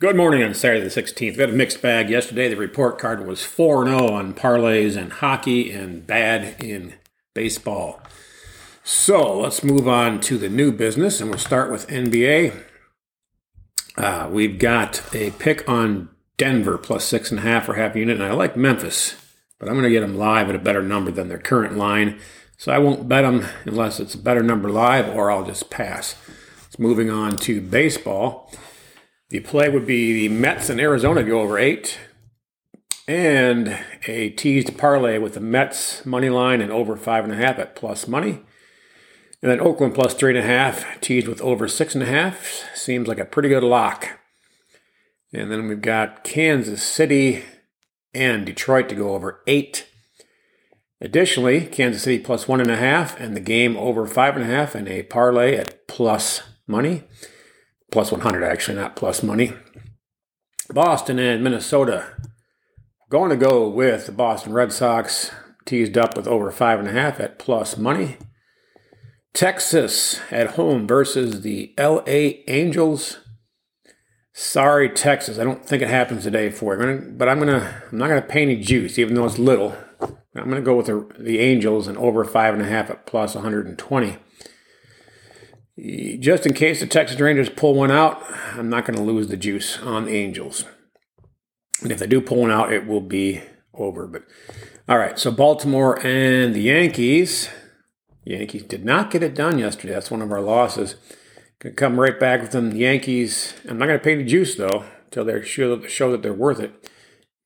Good morning on Saturday the 16th. We had a mixed bag yesterday. The report card was 4 0 on parlays and hockey and bad in baseball. So let's move on to the new business and we'll start with NBA. Uh, we've got a pick on Denver plus six and a half for half unit, and I like Memphis, but I'm going to get them live at a better number than their current line. So I won't bet them unless it's a better number live, or I'll just pass. It's moving on to baseball. The play would be the Mets in Arizona go over eight, and a teased parlay with the Mets money line and over five and a half at plus money. And then Oakland plus three and a half, teased with over six and a half. Seems like a pretty good lock. And then we've got Kansas City and Detroit to go over eight. Additionally, Kansas City plus one and a half, and the game over five and a half, and a parlay at plus money. Plus 100, actually, not plus money. Boston and Minnesota. Going to go with the Boston Red Sox, teased up with over five and a half at plus money. Texas at home versus the LA Angels. Sorry, Texas. I don't think it happens today for you, but I'm gonna. I'm not gonna pay any juice, even though it's little. I'm gonna go with the, the Angels and over five and a half at plus 120. Just in case the Texas Rangers pull one out, I'm not going to lose the juice on the Angels. And if they do pull one out, it will be over. But all right, so Baltimore and the Yankees. Yankees did not get it done yesterday. That's one of our losses. Gonna come right back with them. Yankees. I'm not gonna pay the juice though until they show that they're worth it.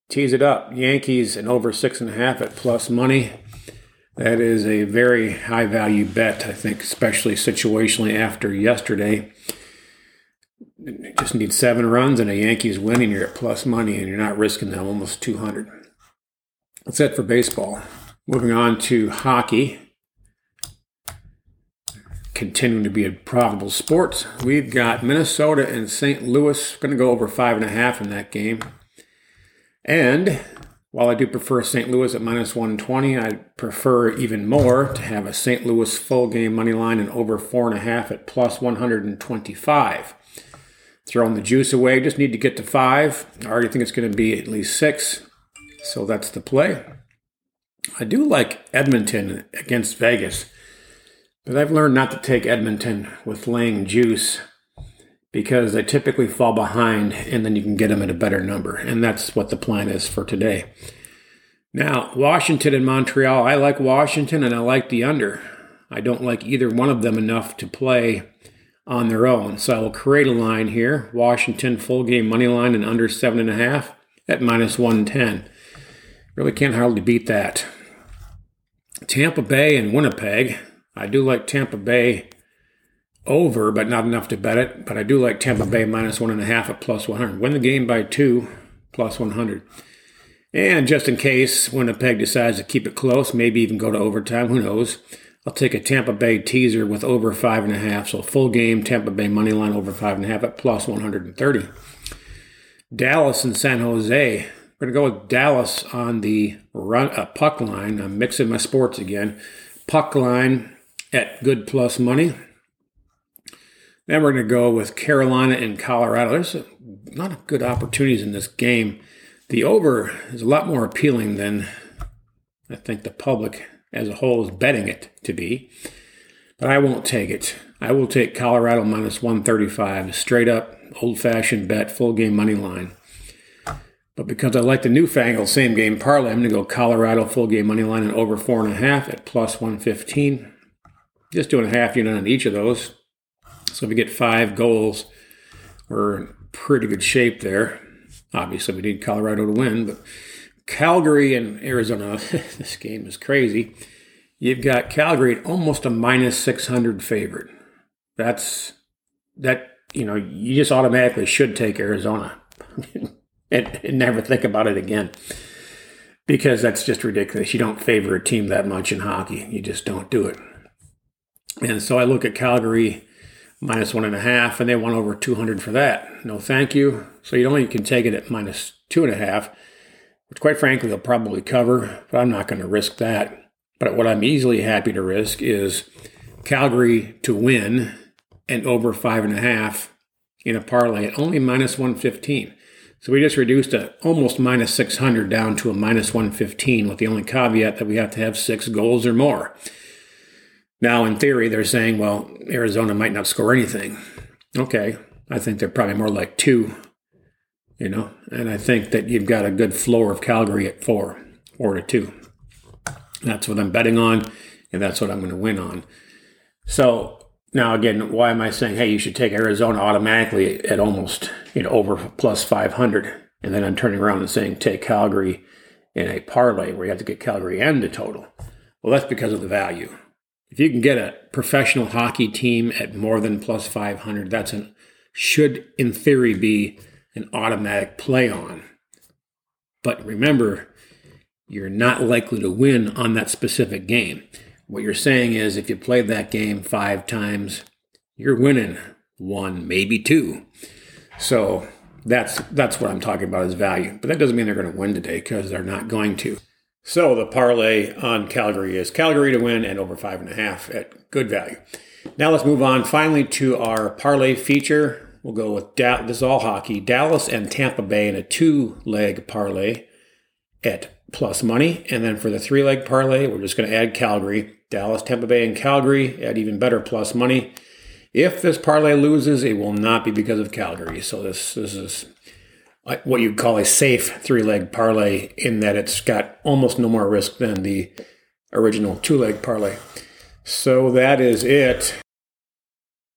Tease it up. Yankees and over six and a half at plus money. That is a very high value bet, I think, especially situationally after yesterday. You just need seven runs and a Yankees winning. You're at plus money and you're not risking them almost 200. That's it for baseball. Moving on to hockey continuing to be a profitable sport. We've got Minnesota and St. Louis. Going to go over five and a half in that game. And while I do prefer St. Louis at minus 120, I prefer even more to have a St. Louis full game money line and over four and a half at plus 125. Throwing the juice away, just need to get to five. I already think it's going to be at least six. So that's the play. I do like Edmonton against Vegas. But I've learned not to take Edmonton with laying juice because they typically fall behind and then you can get them at a better number. And that's what the plan is for today. Now, Washington and Montreal, I like Washington and I like the under. I don't like either one of them enough to play on their own. So I will create a line here Washington full game money line and under seven and a half at minus 110. Really can't hardly beat that. Tampa Bay and Winnipeg. I do like Tampa Bay over, but not enough to bet it. But I do like Tampa Bay minus one and a half at plus 100. Win the game by two, plus 100. And just in case Winnipeg decides to keep it close, maybe even go to overtime, who knows? I'll take a Tampa Bay teaser with over five and a half. So full game Tampa Bay money line over five and a half at plus 130. Dallas and San Jose. We're going to go with Dallas on the run uh, puck line. I'm mixing my sports again. Puck line at good plus money. Then we're going to go with Carolina and Colorado. There's a lot of good opportunities in this game. The over is a lot more appealing than I think the public as a whole is betting it to be. But I won't take it. I will take Colorado minus 135, straight up, old fashioned bet, full game money line. But because I like the newfangled same game parlay, I'm going to go Colorado full game money line and over four and a half at plus 115 just doing a half unit on each of those. So if we get five goals, we're in pretty good shape there. Obviously, we need Colorado to win, but Calgary and Arizona, this game is crazy. You've got Calgary at almost a minus 600 favorite. That's that, you know, you just automatically should take Arizona and, and never think about it again because that's just ridiculous. You don't favor a team that much in hockey, you just don't do it. And so I look at Calgary minus one and a half, and they won over 200 for that. No, thank you. So you only can take it at minus two and a half, which quite frankly they'll probably cover, but I'm not going to risk that. But what I'm easily happy to risk is Calgary to win and over five and a half in a parlay at only minus 115. So we just reduced a almost minus 600 down to a minus 115 with the only caveat that we have to have six goals or more. Now, in theory, they're saying, well, Arizona might not score anything. Okay, I think they're probably more like two, you know, and I think that you've got a good floor of Calgary at four, four to two. That's what I'm betting on, and that's what I'm going to win on. So now, again, why am I saying, hey, you should take Arizona automatically at almost, you know, over plus 500? And then I'm turning around and saying, take Calgary in a parlay where you have to get Calgary and the total. Well, that's because of the value. If you can get a professional hockey team at more than plus 500, that's an should in theory be an automatic play on. But remember, you're not likely to win on that specific game. What you're saying is if you played that game five times, you're winning one, maybe two. So that's that's what I'm talking about as value. But that doesn't mean they're going to win today because they're not going to. So the parlay on Calgary is Calgary to win and over five and a half at good value. Now let's move on finally to our parlay feature. We'll go with da- this is all hockey. Dallas and Tampa Bay in a two leg parlay at plus money. And then for the three leg parlay, we're just going to add Calgary, Dallas, Tampa Bay, and Calgary at even better plus money. If this parlay loses, it will not be because of Calgary. So this this is what you'd call a safe three leg parlay in that it's got almost no more risk than the original two leg parlay. So that is it.